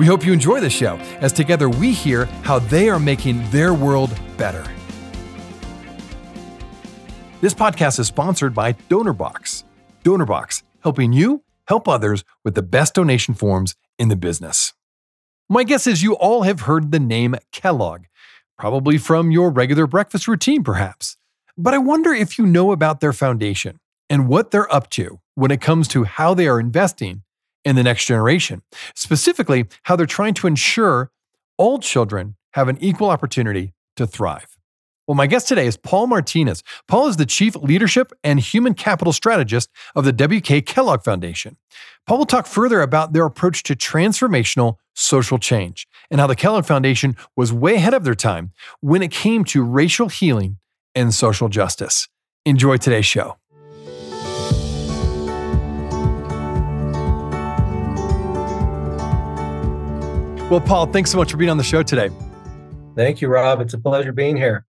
We hope you enjoy the show as together we hear how they are making their world better. This podcast is sponsored by DonorBox. DonorBox, helping you help others with the best donation forms in the business. My guess is you all have heard the name Kellogg, probably from your regular breakfast routine, perhaps. But I wonder if you know about their foundation and what they're up to when it comes to how they are investing in the next generation, specifically, how they're trying to ensure all children have an equal opportunity to thrive. Well, my guest today is Paul Martinez. Paul is the Chief Leadership and Human Capital Strategist of the W.K. Kellogg Foundation. Paul will talk further about their approach to transformational social change and how the Kellogg Foundation was way ahead of their time when it came to racial healing and social justice. Enjoy today's show. Well, Paul, thanks so much for being on the show today. Thank you, Rob. It's a pleasure being here.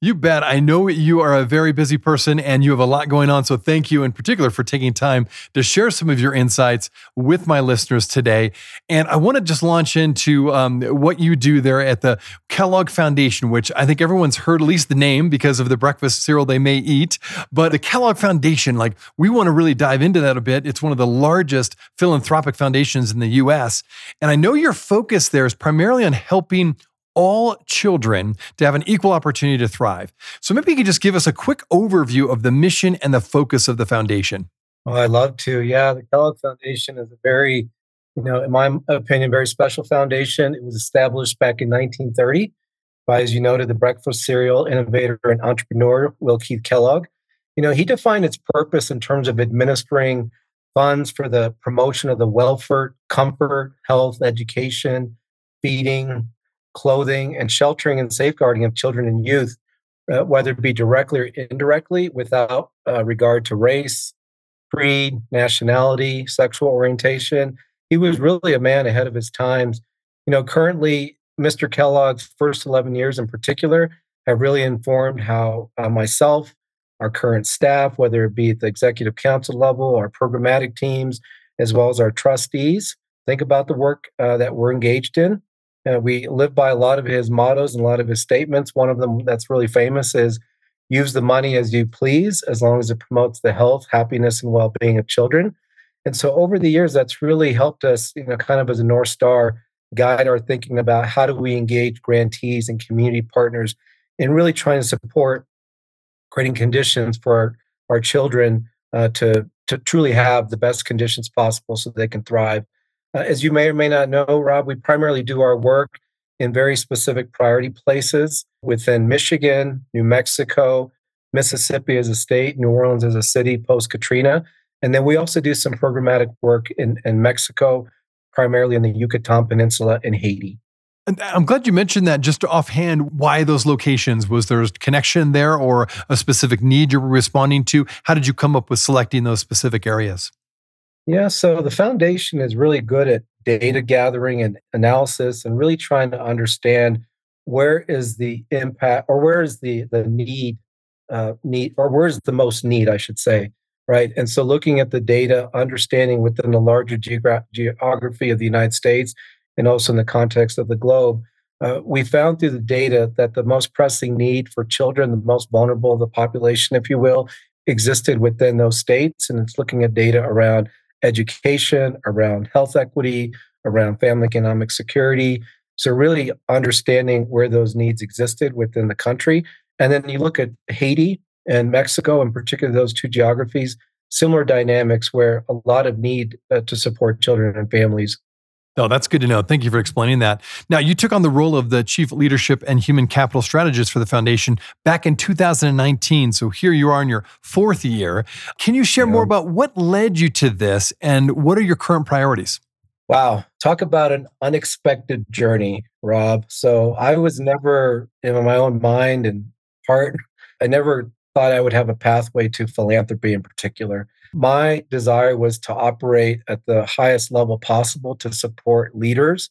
You bet. I know you are a very busy person and you have a lot going on. So, thank you in particular for taking time to share some of your insights with my listeners today. And I want to just launch into um, what you do there at the Kellogg Foundation, which I think everyone's heard at least the name because of the breakfast cereal they may eat. But the Kellogg Foundation, like, we want to really dive into that a bit. It's one of the largest philanthropic foundations in the US. And I know your focus there is primarily on helping all children to have an equal opportunity to thrive. So maybe you could just give us a quick overview of the mission and the focus of the foundation. Well, I'd love to. Yeah, the Kellogg Foundation is a very, you know, in my opinion, very special foundation. It was established back in 1930 by, as you noted, the breakfast cereal innovator and entrepreneur Will Keith Kellogg. You know, he defined its purpose in terms of administering funds for the promotion of the welfare, comfort, health, education, feeding, clothing, and sheltering and safeguarding of children and youth, uh, whether it be directly or indirectly, without uh, regard to race, creed, nationality, sexual orientation. He was really a man ahead of his times. You know, currently, Mr. Kellogg's first 11 years in particular have really informed how uh, myself, our current staff, whether it be at the executive council level, our programmatic teams, as well as our trustees, think about the work uh, that we're engaged in. Uh, we live by a lot of his mottos and a lot of his statements. One of them that's really famous is use the money as you please, as long as it promotes the health, happiness, and well being of children. And so over the years, that's really helped us, you know, kind of as a North Star, guide our thinking about how do we engage grantees and community partners in really trying to support creating conditions for our, our children uh, to, to truly have the best conditions possible so they can thrive uh, as you may or may not know, Rob, we primarily do our work in very specific priority places within Michigan, New Mexico, Mississippi as a state, New Orleans as a city post Katrina. And then we also do some programmatic work in, in Mexico, primarily in the Yucatan Peninsula and Haiti. I'm glad you mentioned that just offhand. Why those locations? Was there a connection there or a specific need you were responding to? How did you come up with selecting those specific areas? Yeah, so the foundation is really good at data gathering and analysis and really trying to understand where is the impact or where is the the need uh, need or where's the most need I should say right? And so looking at the data understanding within the larger geogra- geography of the United States and also in the context of the globe uh, we found through the data that the most pressing need for children the most vulnerable of the population if you will existed within those states and it's looking at data around education, around health equity, around family economic security. So, really understanding where those needs existed within the country. And then you look at Haiti and Mexico, in particular, those two geographies, similar dynamics where a lot of need uh, to support children and families Oh, that's good to know. Thank you for explaining that. Now, you took on the role of the Chief Leadership and Human Capital Strategist for the Foundation back in 2019. So here you are in your fourth year. Can you share yeah. more about what led you to this and what are your current priorities? Wow. Talk about an unexpected journey, Rob. So I was never in my own mind and heart, I never thought I would have a pathway to philanthropy in particular. My desire was to operate at the highest level possible to support leaders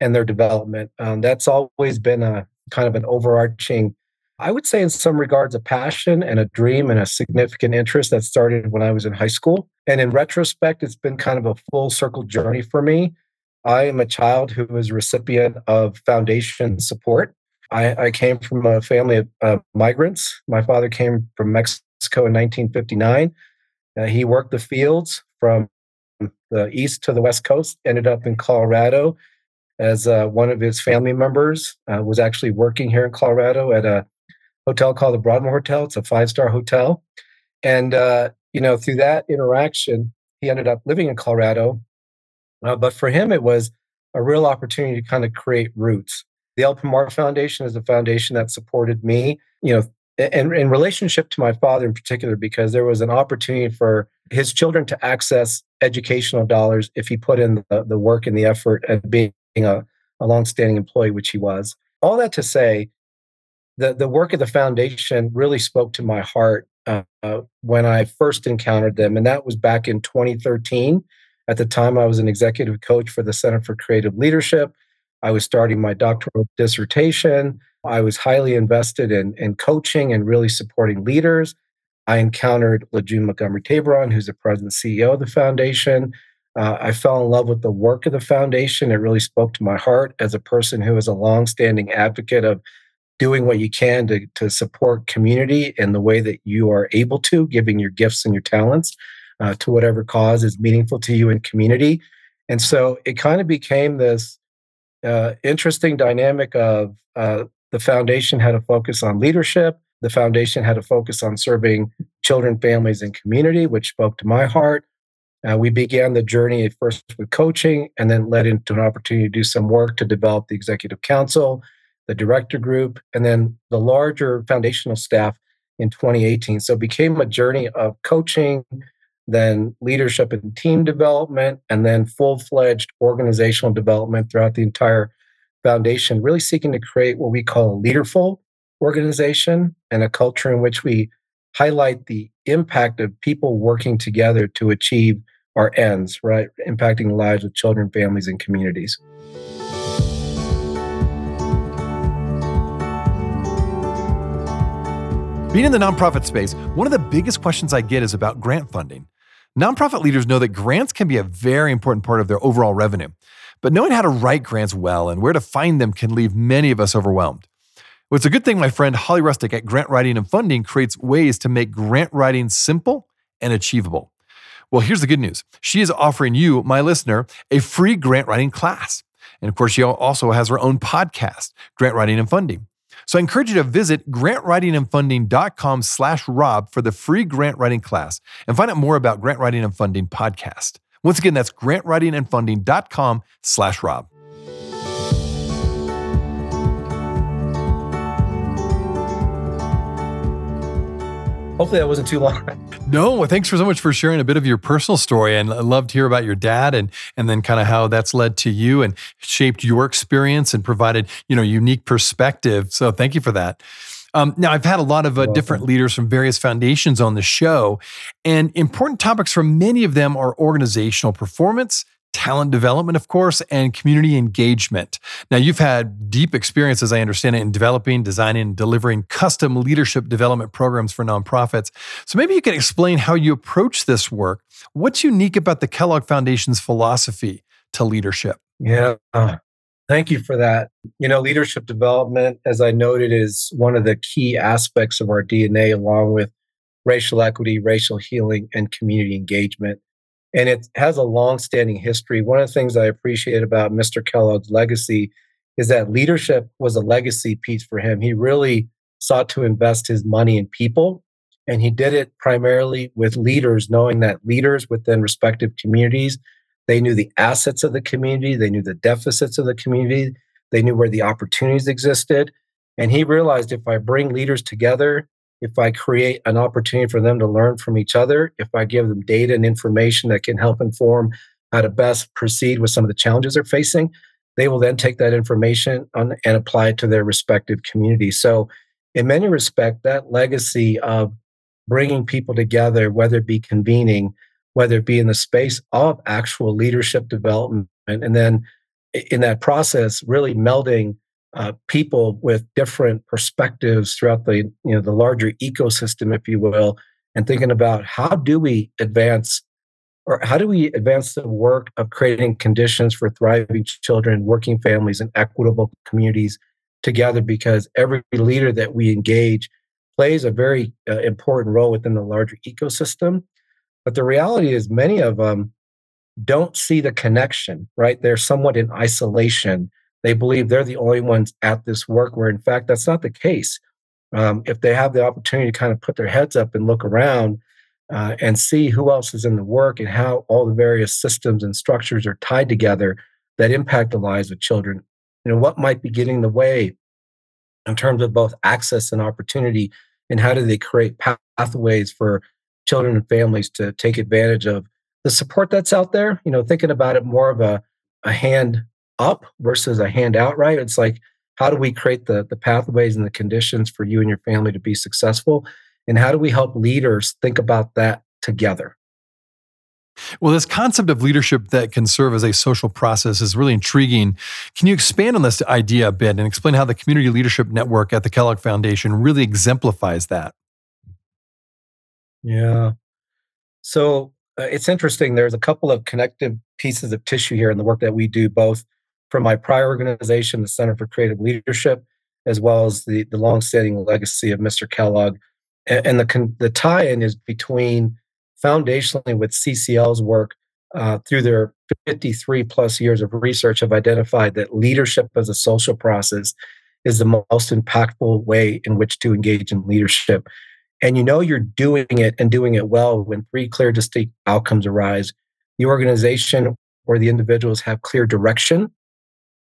and their development. Um, that's always been a kind of an overarching, I would say, in some regards, a passion and a dream and a significant interest that started when I was in high school. And in retrospect, it's been kind of a full circle journey for me. I am a child who was recipient of foundation support. I, I came from a family of uh, migrants. My father came from Mexico in 1959. Uh, he worked the fields from the east to the west coast, ended up in Colorado as uh, one of his family members uh, was actually working here in Colorado at a hotel called the Broadmoor Hotel. It's a five star hotel. And, uh, you know, through that interaction, he ended up living in Colorado. Uh, but for him, it was a real opportunity to kind of create roots. The El Pomar Foundation is a foundation that supported me, you know, in, in relationship to my father in particular, because there was an opportunity for his children to access educational dollars if he put in the, the work and the effort of being a, a longstanding employee, which he was. All that to say, the, the work of the foundation really spoke to my heart uh, when I first encountered them. And that was back in 2013. At the time, I was an executive coach for the Center for Creative Leadership. I was starting my doctoral dissertation. I was highly invested in, in coaching and really supporting leaders. I encountered La June Montgomery Tabron, who's the president and CEO of the foundation. Uh, I fell in love with the work of the foundation. It really spoke to my heart as a person who is a longstanding advocate of doing what you can to, to support community in the way that you are able to, giving your gifts and your talents uh, to whatever cause is meaningful to you in community. And so it kind of became this uh, interesting dynamic of uh, the foundation had a focus on leadership. The foundation had a focus on serving children, families, and community, which spoke to my heart. Uh, we began the journey at first with coaching and then led into an opportunity to do some work to develop the executive council, the director group, and then the larger foundational staff in 2018. So it became a journey of coaching, then leadership and team development, and then full fledged organizational development throughout the entire foundation, really seeking to create what we call a leaderful organization and a culture in which we highlight the impact of people working together to achieve our ends, right? Impacting the lives of children, families, and communities. Being in the nonprofit space, one of the biggest questions I get is about grant funding. Nonprofit leaders know that grants can be a very important part of their overall revenue, but knowing how to write grants well and where to find them can leave many of us overwhelmed. Well, it's a good thing my friend Holly Rustick at Grant Writing and Funding creates ways to make grant writing simple and achievable. Well, here's the good news. She is offering you, my listener, a free grant writing class. And of course, she also has her own podcast, Grant Writing and Funding. So I encourage you to visit grantwritingandfunding.com slash Rob for the free grant writing class and find out more about Grant Writing and Funding podcast. Once again, that's grantwritingandfunding.com slash Rob. Hopefully that wasn't too long. No, well, thanks for so much for sharing a bit of your personal story, and I loved to hear about your dad, and and then kind of how that's led to you and shaped your experience and provided you know unique perspective. So thank you for that. Um, now, I've had a lot of uh, different leaders from various foundations on the show, and important topics from many of them are organizational performance, talent development, of course, and community engagement. Now, you've had deep experience, as I understand it, in developing, designing, and delivering custom leadership development programs for nonprofits. So maybe you can explain how you approach this work. What's unique about the Kellogg Foundation's philosophy to leadership? Yeah. Uh, thank you for that. You know, leadership development, as I noted, is one of the key aspects of our DNA, along with racial equity, racial healing, and community engagement and it has a long-standing history. One of the things I appreciate about Mr. Kellogg's legacy is that leadership was a legacy piece for him. He really sought to invest his money in people, and he did it primarily with leaders, knowing that leaders within respective communities, they knew the assets of the community, they knew the deficits of the community, they knew where the opportunities existed. And he realized if I bring leaders together if I create an opportunity for them to learn from each other, if I give them data and information that can help inform how to best proceed with some of the challenges they're facing, they will then take that information on, and apply it to their respective communities. So, in many respects, that legacy of bringing people together, whether it be convening, whether it be in the space of actual leadership development, and then in that process, really melding uh, people with different perspectives throughout the you know the larger ecosystem, if you will, and thinking about how do we advance or how do we advance the work of creating conditions for thriving children, working families, and equitable communities together? Because every leader that we engage plays a very uh, important role within the larger ecosystem. But the reality is, many of them don't see the connection, right? They're somewhat in isolation. They believe they're the only ones at this work, where in fact, that's not the case. Um, if they have the opportunity to kind of put their heads up and look around uh, and see who else is in the work and how all the various systems and structures are tied together that impact the lives of children, you know, what might be getting in the way in terms of both access and opportunity, and how do they create pathways for children and families to take advantage of the support that's out there, you know, thinking about it more of a, a hand up versus a hand out, right? It's like, how do we create the, the pathways and the conditions for you and your family to be successful? And how do we help leaders think about that together? Well, this concept of leadership that can serve as a social process is really intriguing. Can you expand on this idea a bit and explain how the Community Leadership Network at the Kellogg Foundation really exemplifies that? Yeah. So, uh, it's interesting. There's a couple of connective pieces of tissue here in the work that we do, both from my prior organization, the Center for Creative Leadership, as well as the, the longstanding legacy of Mr. Kellogg. And, and the, the tie in is between foundationally with CCL's work uh, through their 53 plus years of research have identified that leadership as a social process is the most impactful way in which to engage in leadership. And you know you're doing it and doing it well when three clear, distinct outcomes arise. The organization or the individuals have clear direction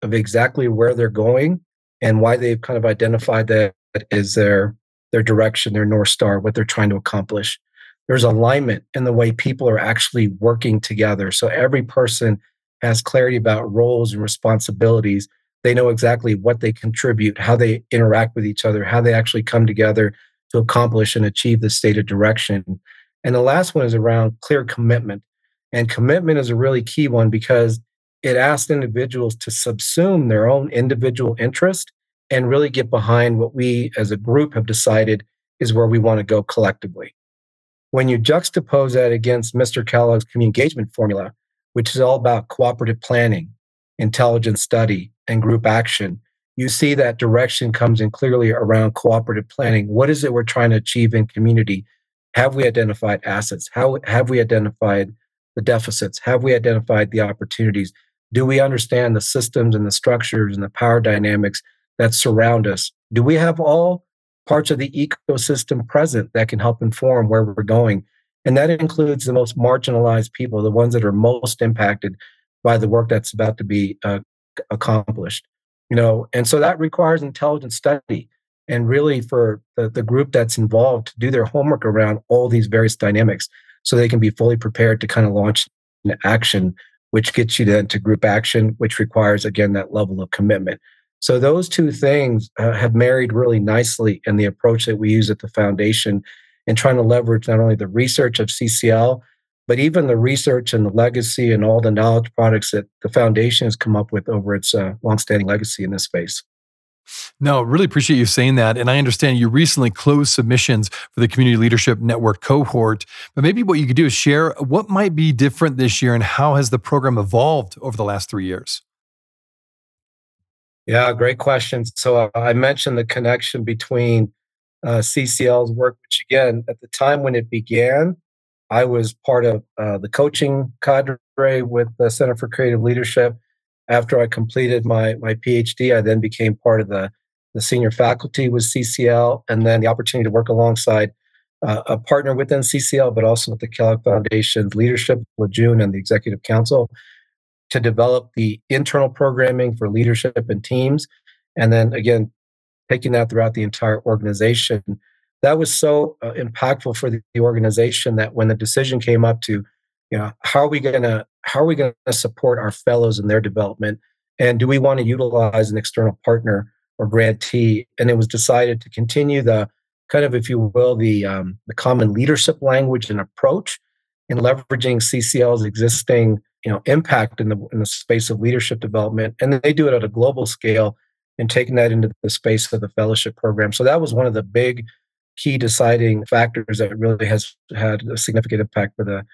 of exactly where they're going and why they've kind of identified that is their their direction, their north star, what they're trying to accomplish. There's alignment in the way people are actually working together. So every person has clarity about roles and responsibilities. They know exactly what they contribute, how they interact with each other, how they actually come together to accomplish and achieve the stated direction. And the last one is around clear commitment. And commitment is a really key one because it asks individuals to subsume their own individual interest and really get behind what we as a group have decided is where we want to go collectively. When you juxtapose that against Mr. Kellogg's community engagement formula, which is all about cooperative planning, intelligent study, and group action, you see that direction comes in clearly around cooperative planning. What is it we're trying to achieve in community? Have we identified assets? How have we identified the deficits? Have we identified the opportunities? Do we understand the systems and the structures and the power dynamics that surround us? Do we have all parts of the ecosystem present that can help inform where we're going? And that includes the most marginalized people, the ones that are most impacted by the work that's about to be uh, accomplished you know and so that requires intelligent study and really for the, the group that's involved to do their homework around all these various dynamics so they can be fully prepared to kind of launch an action which gets you then to group action which requires again that level of commitment. So those two things uh, have married really nicely in the approach that we use at the foundation in trying to leverage not only the research of ccl but even the research and the legacy and all the knowledge products that the foundation has come up with over its uh, longstanding legacy in this space. No, really appreciate you saying that. And I understand you recently closed submissions for the Community Leadership Network cohort. But maybe what you could do is share what might be different this year and how has the program evolved over the last three years? Yeah, great question. So uh, I mentioned the connection between uh, CCL's work, which again, at the time when it began, I was part of uh, the coaching cadre with the Center for Creative Leadership. After I completed my my PhD, I then became part of the the senior faculty with CCL, and then the opportunity to work alongside uh, a partner within CCL, but also with the Kellogg Foundation's leadership, La June, and the Executive Council to develop the internal programming for leadership and teams, and then again taking that throughout the entire organization that was so uh, impactful for the, organization that when the decision came up to you know, how are we going to how are we going to support our fellows in their development, and do we want to utilize an external partner or grantee? And it was decided to continue the kind of, if you will, the um, the common leadership language and approach in leveraging CCL's existing you know impact in the in the space of leadership development, and they do it at a global scale and taking that into the space of the fellowship program. So that was one of the big key deciding factors that really has had a significant impact for the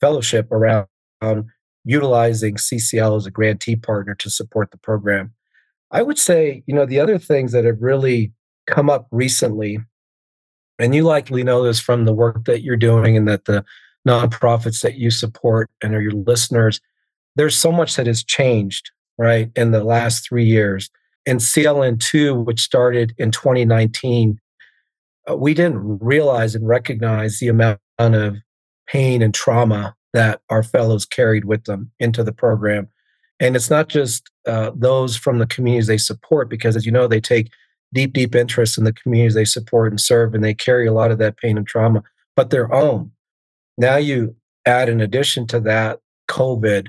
fellowship around um, utilizing CCL as a grantee partner to support the program. I would say, you know, the other things that have really come up recently, and you likely know this from the work that you're doing and that the nonprofits that you support and are your listeners, there's so much that has changed, right, in the last three years. And CLN2, which started in 2019, uh, we didn't realize and recognize the amount of pain and trauma that our fellows carried with them into the program. And it's not just uh, those from the communities they support, because as you know, they take deep, deep interest in the communities they support and serve, and they carry a lot of that pain and trauma, but their own. Now you add, in addition to that, COVID,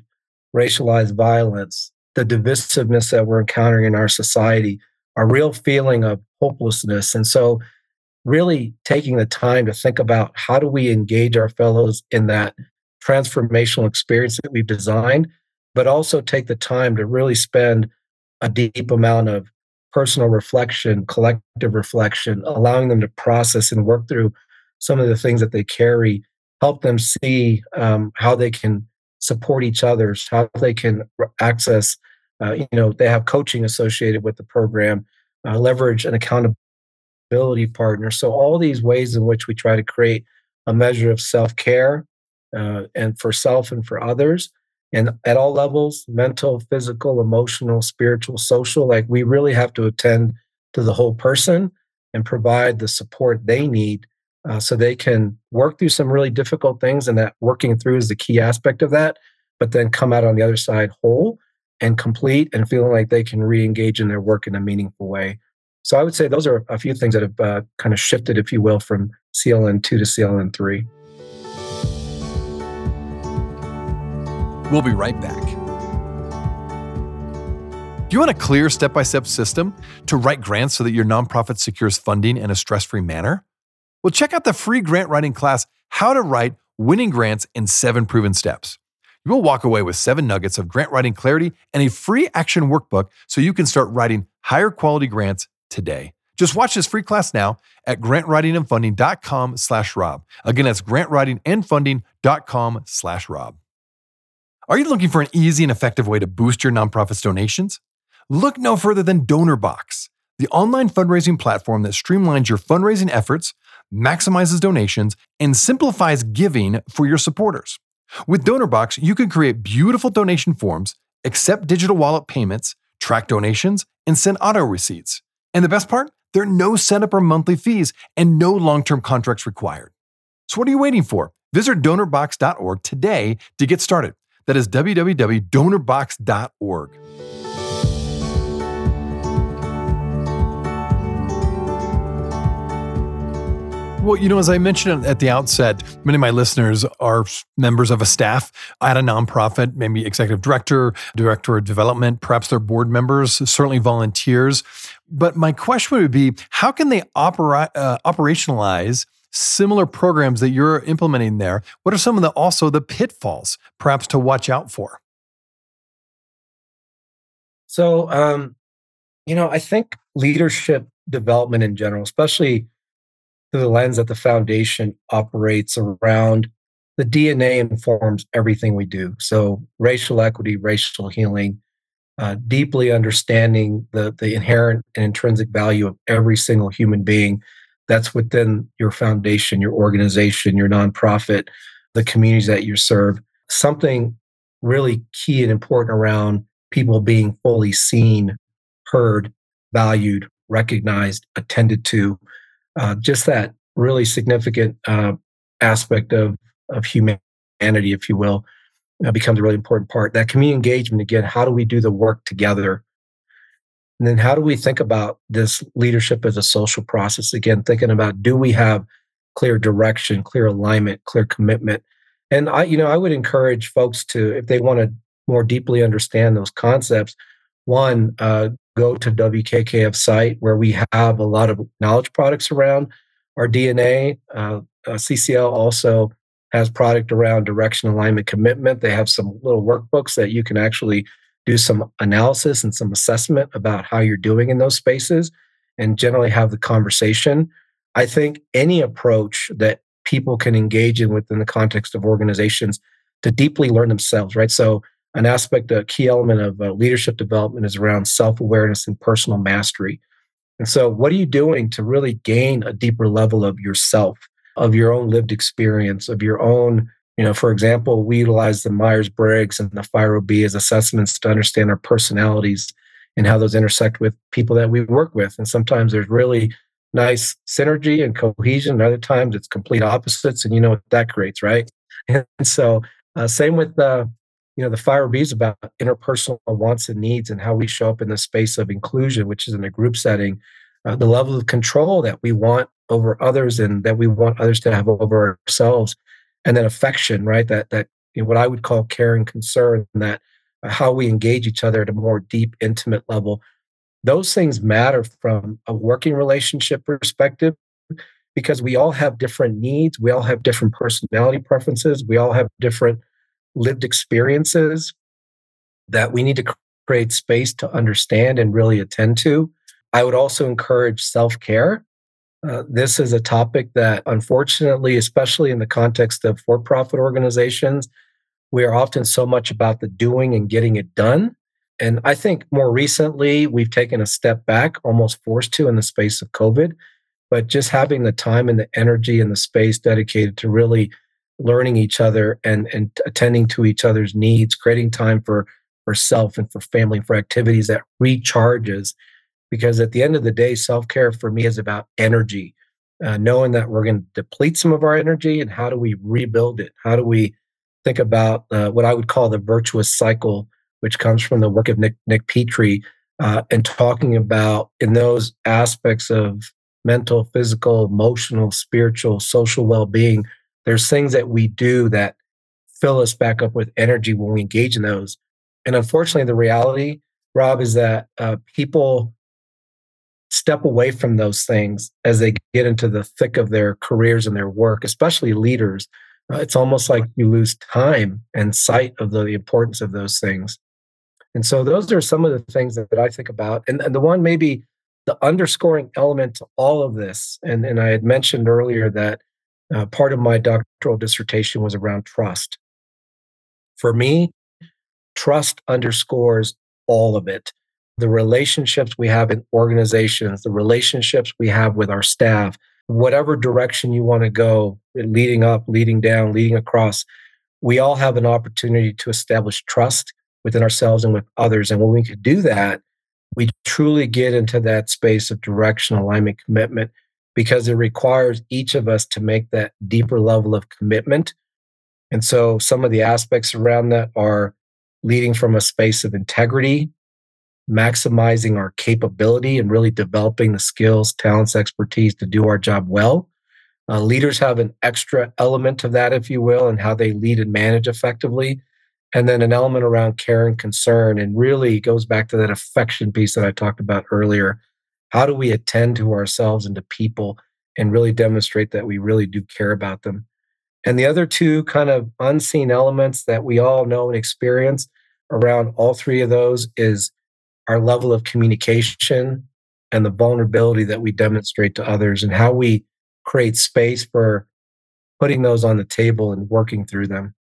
racialized violence, the divisiveness that we're encountering in our society, a real feeling of hopelessness. And so, really taking the time to think about how do we engage our fellows in that transformational experience that we've designed, but also take the time to really spend a deep amount of personal reflection, collective reflection, allowing them to process and work through some of the things that they carry, help them see um, how they can support each other, how they can access, uh, you know, they have coaching associated with the program, uh, leverage an accountability partner. So, all these ways in which we try to create a measure of self care uh, and for self and for others, and at all levels mental, physical, emotional, spiritual, social like we really have to attend to the whole person and provide the support they need uh, so they can work through some really difficult things and that working through is the key aspect of that but then come out on the other side whole and complete and feeling like they can re-engage in their work in a meaningful way so i would say those are a few things that have uh, kind of shifted if you will from cln2 to cln3 we'll be right back. Do you want a clear step-by-step system to write grants so that your nonprofit secures funding in a stress-free manner? Well, check out the free grant writing class, How to Write Winning Grants in Seven Proven Steps. You will walk away with seven nuggets of grant writing clarity and a free action workbook so you can start writing higher quality grants today. Just watch this free class now at grantwritingandfunding.com slash Rob. Again, that's grantwritingandfunding.com slash Rob. Are you looking for an easy and effective way to boost your nonprofit's donations? Look no further than DonorBox, the online fundraising platform that streamlines your fundraising efforts maximizes donations, and simplifies giving for your supporters. With DonorBox, you can create beautiful donation forms, accept digital wallet payments, track donations, and send auto receipts. And the best part? There are no setup or monthly fees and no long term contracts required. So, what are you waiting for? Visit donorbox.org today to get started. That is www.donorbox.org. Well, you know, as I mentioned at the outset, many of my listeners are members of a staff at a nonprofit, maybe executive director, director of development, perhaps they're board members, certainly volunteers. But my question would be how can they opera- uh, operationalize similar programs that you're implementing there? What are some of the also the pitfalls perhaps to watch out for? So, um, you know, I think leadership development in general, especially through the lens that the foundation operates around the DNA informs everything we do. So, racial equity, racial healing, uh, deeply understanding the, the inherent and intrinsic value of every single human being that's within your foundation, your organization, your nonprofit, the communities that you serve. Something really key and important around people being fully seen, heard, valued, recognized, attended to, uh, just that really significant uh, aspect of of humanity, if you will, uh, becomes a really important part. That community engagement again. How do we do the work together? And then how do we think about this leadership as a social process? Again, thinking about do we have clear direction, clear alignment, clear commitment? And I, you know, I would encourage folks to, if they want to more deeply understand those concepts, one, uh, go to WKKF site where we have a lot of knowledge products around our DNA. Uh, uh, CCL also has product around direction alignment commitment. They have some little workbooks that you can actually do some analysis and some assessment about how you're doing in those spaces and generally have the conversation. I think any approach that people can engage in within the context of organizations to deeply learn themselves, right? So, an aspect, a key element of uh, leadership development is around self awareness and personal mastery. And so, what are you doing to really gain a deeper level of yourself, of your own lived experience, of your own you know, for example, we utilize the Myers Briggs and the FIRO-B as assessments to understand our personalities and how those intersect with people that we work with. And sometimes there's really nice synergy and cohesion. And other times it's complete opposites, and you know what that creates, right? And so, uh, same with the, uh, you know, the FIRO-B is about interpersonal wants and needs and how we show up in the space of inclusion, which is in a group setting. Uh, the level of control that we want over others and that we want others to have over ourselves and then affection, right? That that you know, what I would call care and concern, that uh, how we engage each other at a more deep, intimate level. Those things matter from a working relationship perspective because we all have different needs, we all have different personality preferences, we all have different lived experiences that we need to create space to understand and really attend to. I would also encourage self care uh, this is a topic that, unfortunately, especially in the context of for profit organizations, we are often so much about the doing and getting it done. And I think more recently, we've taken a step back, almost forced to in the space of COVID, but just having the time and the energy and the space dedicated to really learning each other and, and attending to each other's needs, creating time for, for self and for family, for activities that recharges because at the end of the day, self care for me is about energy, uh, knowing that we're going to deplete some of our energy and how do we rebuild it? How do we think about uh, what I would call the virtuous cycle, which comes from the work of Nick, Nick Petrie, uh, and talking about in those aspects of mental, physical, emotional, spiritual, social well being, there's things that we do that fill us back up with energy when we engage in those. And unfortunately, the reality, Rob, is that uh, people step away from those things as they get into the thick of their careers and their work, especially leaders. Uh, it's almost like you lose time and sight of the, the, importance of those things. And so those are some of the things that, that I think about. And, and the one maybe the underscoring element to all of this, and, and I had mentioned earlier that uh, part of my doctoral dissertation was around trust. For me, trust underscores all of it the relationships we have in organizations, the relationships we have with our staff, whatever direction you want to go, leading up, leading down, leading across, we all have an opportunity to establish trust within ourselves and with others. And when we could do that, we truly get into that space of direction, alignment, commitment, because it requires each of us to make that deeper level of commitment. And so some of the aspects around that are leading from a space of integrity, maximizing our capability and really developing the skills, talents, expertise to do our job well. Uh, leaders have an extra element of that, if you will, and how they lead and manage effectively. And then an element around care and concern, and really goes back to that affection piece that I talked about earlier. How do we attend to ourselves and to people and really demonstrate that we really do care about them? And the other two kind of unseen elements that we all know and experience around all three of those is our level of communication and the vulnerability that we demonstrate to others and how we create space for putting those on the table and working through them.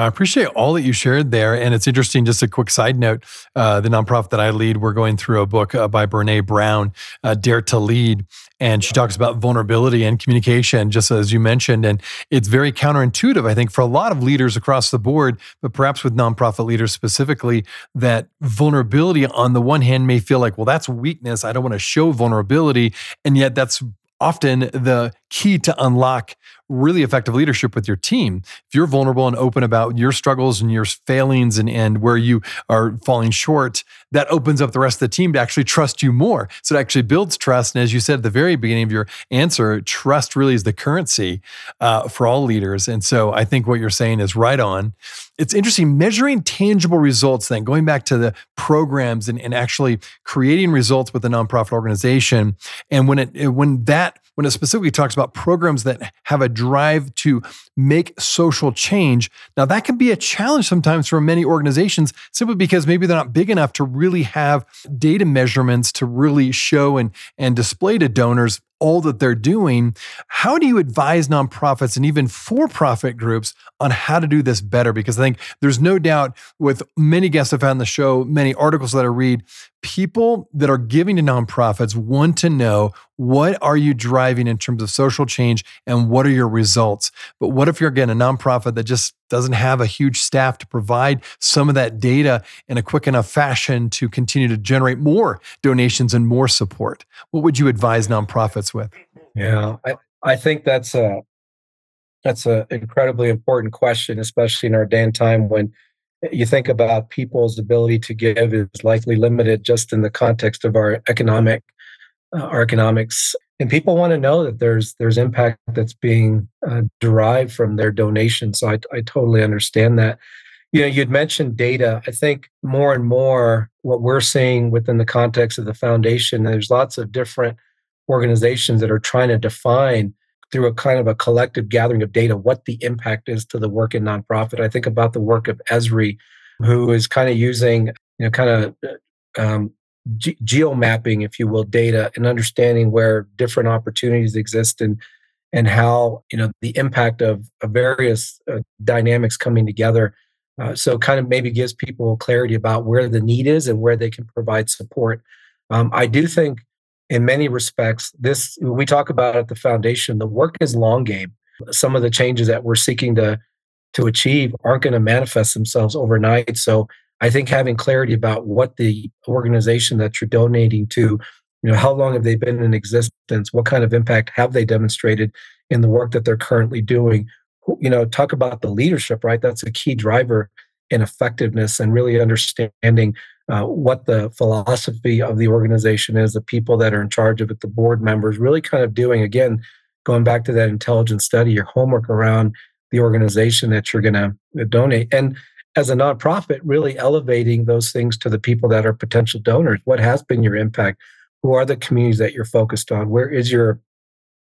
I appreciate all that you shared there. And it's interesting, just a quick side note uh, the nonprofit that I lead, we're going through a book uh, by Brene Brown, uh, Dare to Lead. And she talks about vulnerability and communication, just as you mentioned. And it's very counterintuitive, I think, for a lot of leaders across the board, but perhaps with nonprofit leaders specifically, that vulnerability on the one hand may feel like, well, that's weakness. I don't want to show vulnerability. And yet that's often the key to unlock really effective leadership with your team. If you're vulnerable and open about your struggles and your failings and, and where you are falling short, that opens up the rest of the team to actually trust you more. So it actually builds trust. And as you said at the very beginning of your answer, trust really is the currency uh, for all leaders. And so I think what you're saying is right on. It's interesting measuring tangible results, then going back to the programs and, and actually creating results with a nonprofit organization. And when it when that when it specifically talks about programs that have a drive to make social change. Now, that can be a challenge sometimes for many organizations simply because maybe they're not big enough to really have data measurements to really show and, and display to donors all that they're doing. How do you advise nonprofits and even for profit groups on how to do this better? Because I think there's no doubt with many guests I've had on the show, many articles that I read, people that are giving to nonprofits want to know what are you driving in terms of social change and what are your results. But what if you're again a nonprofit that just doesn't have a huge staff to provide some of that data in a quick enough fashion to continue to generate more donations and more support? What would you advise nonprofits with? Yeah, I, I think that's a that's an incredibly important question, especially in our day and time when you think about people's ability to give is likely limited just in the context of our economic uh, our economics and people want to know that there's there's impact that's being uh, derived from their donation. So I, I totally understand that. You know you'd mentioned data. I think more and more what we're seeing within the context of the foundation there's lots of different organizations that are trying to define through a kind of a collective gathering of data what the impact is to the work in nonprofit. I think about the work of esri who is kind of using you know kind of uh, um, ge- geo mapping if you will data and understanding where different opportunities exist and and how you know the impact of, of various uh, dynamics coming together uh, so kind of maybe gives people clarity about where the need is and where they can provide support um, i do think in many respects, this we talk about at the foundation, the work is long game. Some of the changes that we're seeking to to achieve aren't going to manifest themselves overnight. So I think having clarity about what the organization that you're donating to, you know, how long have they been in existence? What kind of impact have they demonstrated in the work that they're currently doing? You know, talk about the leadership, right? That's a key driver in effectiveness and really understanding uh, what the philosophy of the organization is, the people that are in charge of it, the board members, really kind of doing, again, going back to that intelligence study, your homework around the organization that you're going to uh, donate. And as a nonprofit, really elevating those things to the people that are potential donors. What has been your impact? Who are the communities that you're focused on? Where is your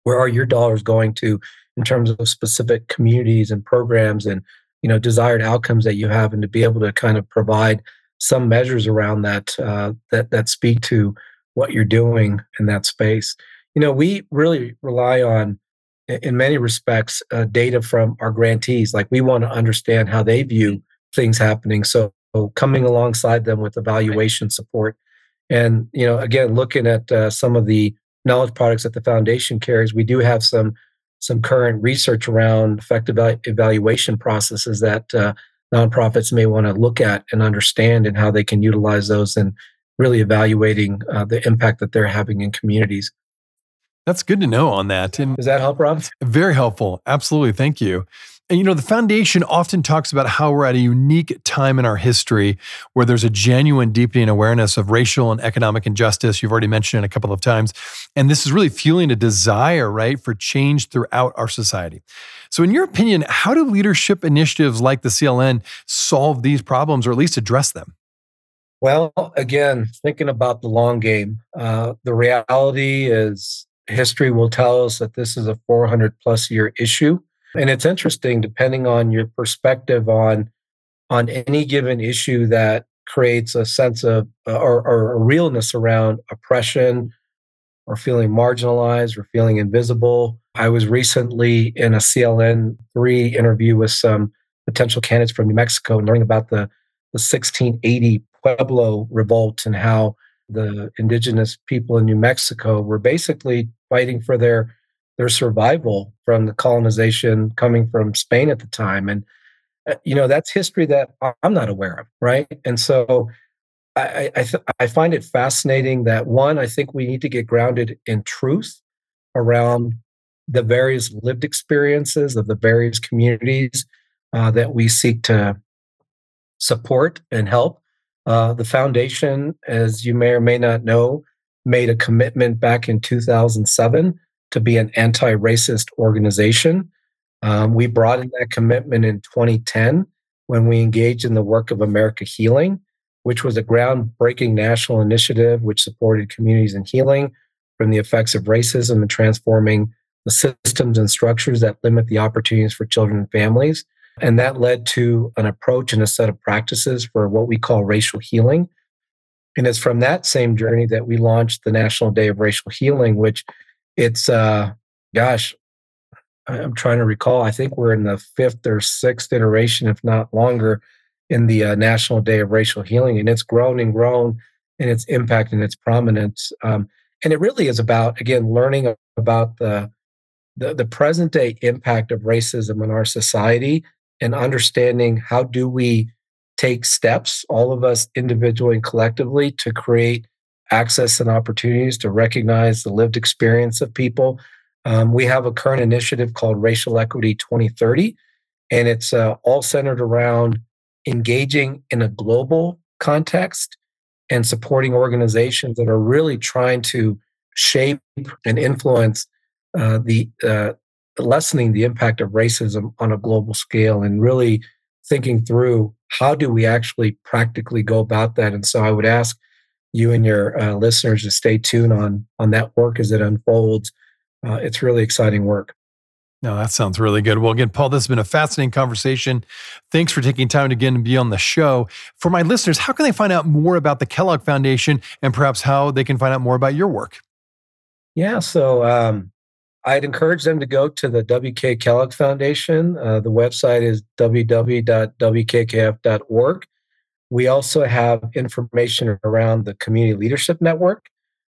where are your dollars going to in terms of specific communities and programs and you know desired outcomes that you have and to be able to kind of provide some measures around that uh, that that speak to what you're doing in that space. You know, we really rely on, in many respects, uh, data from our grantees. Like we want to understand how they view things happening. So coming alongside them with evaluation support, and you know, again, looking at uh, some of the knowledge products that the foundation carries, we do have some some current research around effective evaluation processes that uh, nonprofits may want to look at and understand and how they can utilize those and really evaluating uh, the impact that they're having in communities. That's good to know on that. And Does that help, Rob? Very helpful. Absolutely. Thank you. And you know, the foundation often talks about how we're at a unique time in our history where there's a genuine deepening awareness of racial and economic injustice. You've already mentioned it a couple of times. And this is really fueling a desire, right, for change throughout our society. So, in your opinion, how do leadership initiatives like the CLN solve these problems or at least address them? Well, again, thinking about the long game, uh, the reality is history will tell us that this is a 400 plus year issue. And it's interesting, depending on your perspective on on any given issue that creates a sense of uh, or, or a realness around oppression or feeling marginalized or feeling invisible. I was recently in a CLN three interview with some potential candidates from New Mexico and learning about the, the 1680 Pueblo revolt and how the indigenous people in New Mexico were basically fighting for their their survival from the colonization coming from Spain at the time. And, uh, you know, that's history that I'm not aware of, right? And so I, I, th- I find it fascinating that one, I think we need to get grounded in truth around the various lived experiences of the various communities uh, that we seek to support and help. Uh, the foundation, as you may or may not know, made a commitment back in 2007 to be an anti racist organization. Um, we brought in that commitment in 2010 when we engaged in the work of America Healing, which was a groundbreaking national initiative which supported communities in healing from the effects of racism and transforming the systems and structures that limit the opportunities for children and families. And that led to an approach and a set of practices for what we call racial healing. And it's from that same journey that we launched the National Day of Racial Healing, which it's, uh, gosh, I'm trying to recall. I think we're in the fifth or sixth iteration, if not longer, in the uh, National Day of Racial Healing. And it's grown and grown in its impact and its prominence. Um, and it really is about, again, learning about the, the, the present day impact of racism in our society and understanding how do we take steps, all of us individually and collectively, to create access and opportunities to recognize the lived experience of people. Um, we have a current initiative called Racial Equity 2030, and it's uh, all centered around engaging in a global context and supporting organizations that are really trying to shape and influence uh, the uh, lessening the impact of racism on a global scale and really thinking through how do we actually practically go about that and so i would ask you and your uh, listeners to stay tuned on on that work as it unfolds uh, it's really exciting work no, that sounds really good. Well, again, Paul, this has been a fascinating conversation. Thanks for taking time again to be on the show. For my listeners, how can they find out more about the Kellogg Foundation and perhaps how they can find out more about your work? Yeah, so um, I'd encourage them to go to the WK Kellogg Foundation. Uh, the website is www.wkkf.org. We also have information around the Community Leadership Network,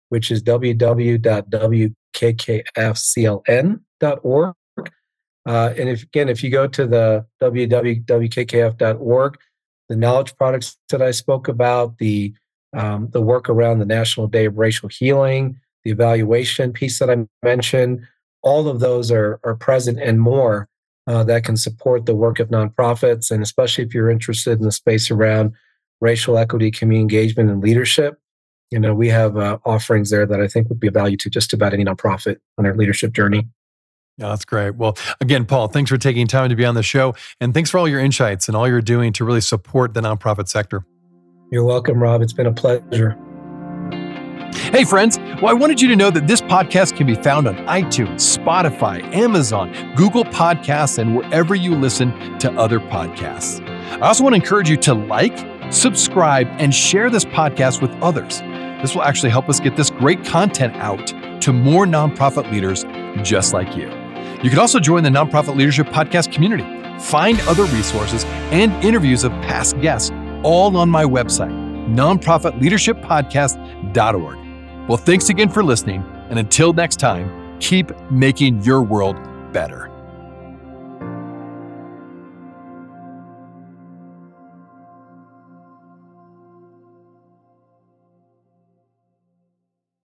which is www.wkkfcln.org. Uh, and if, again, if you go to the www.wkkf.org, the knowledge products that I spoke about, the um, the work around the National Day of Racial Healing, the evaluation piece that I mentioned, all of those are, are present and more uh, that can support the work of nonprofits. And especially if you're interested in the space around racial equity, community engagement, and leadership, you know, we have uh, offerings there that I think would be of value to just about any nonprofit on their leadership journey. Yeah, that's great. Well, again, Paul, thanks for taking time to be on the show. And thanks for all your insights and all you're doing to really support the nonprofit sector. You're welcome, Rob. It's been a pleasure. Hey, friends. Well, I wanted you to know that this podcast can be found on iTunes, Spotify, Amazon, Google Podcasts, and wherever you listen to other podcasts. I also want to encourage you to like, subscribe, and share this podcast with others. This will actually help us get this great content out to more nonprofit leaders just like you. You can also join the Nonprofit Leadership Podcast community. Find other resources and interviews of past guests all on my website, nonprofitleadershippodcast.org. Well, thanks again for listening. And until next time, keep making your world better.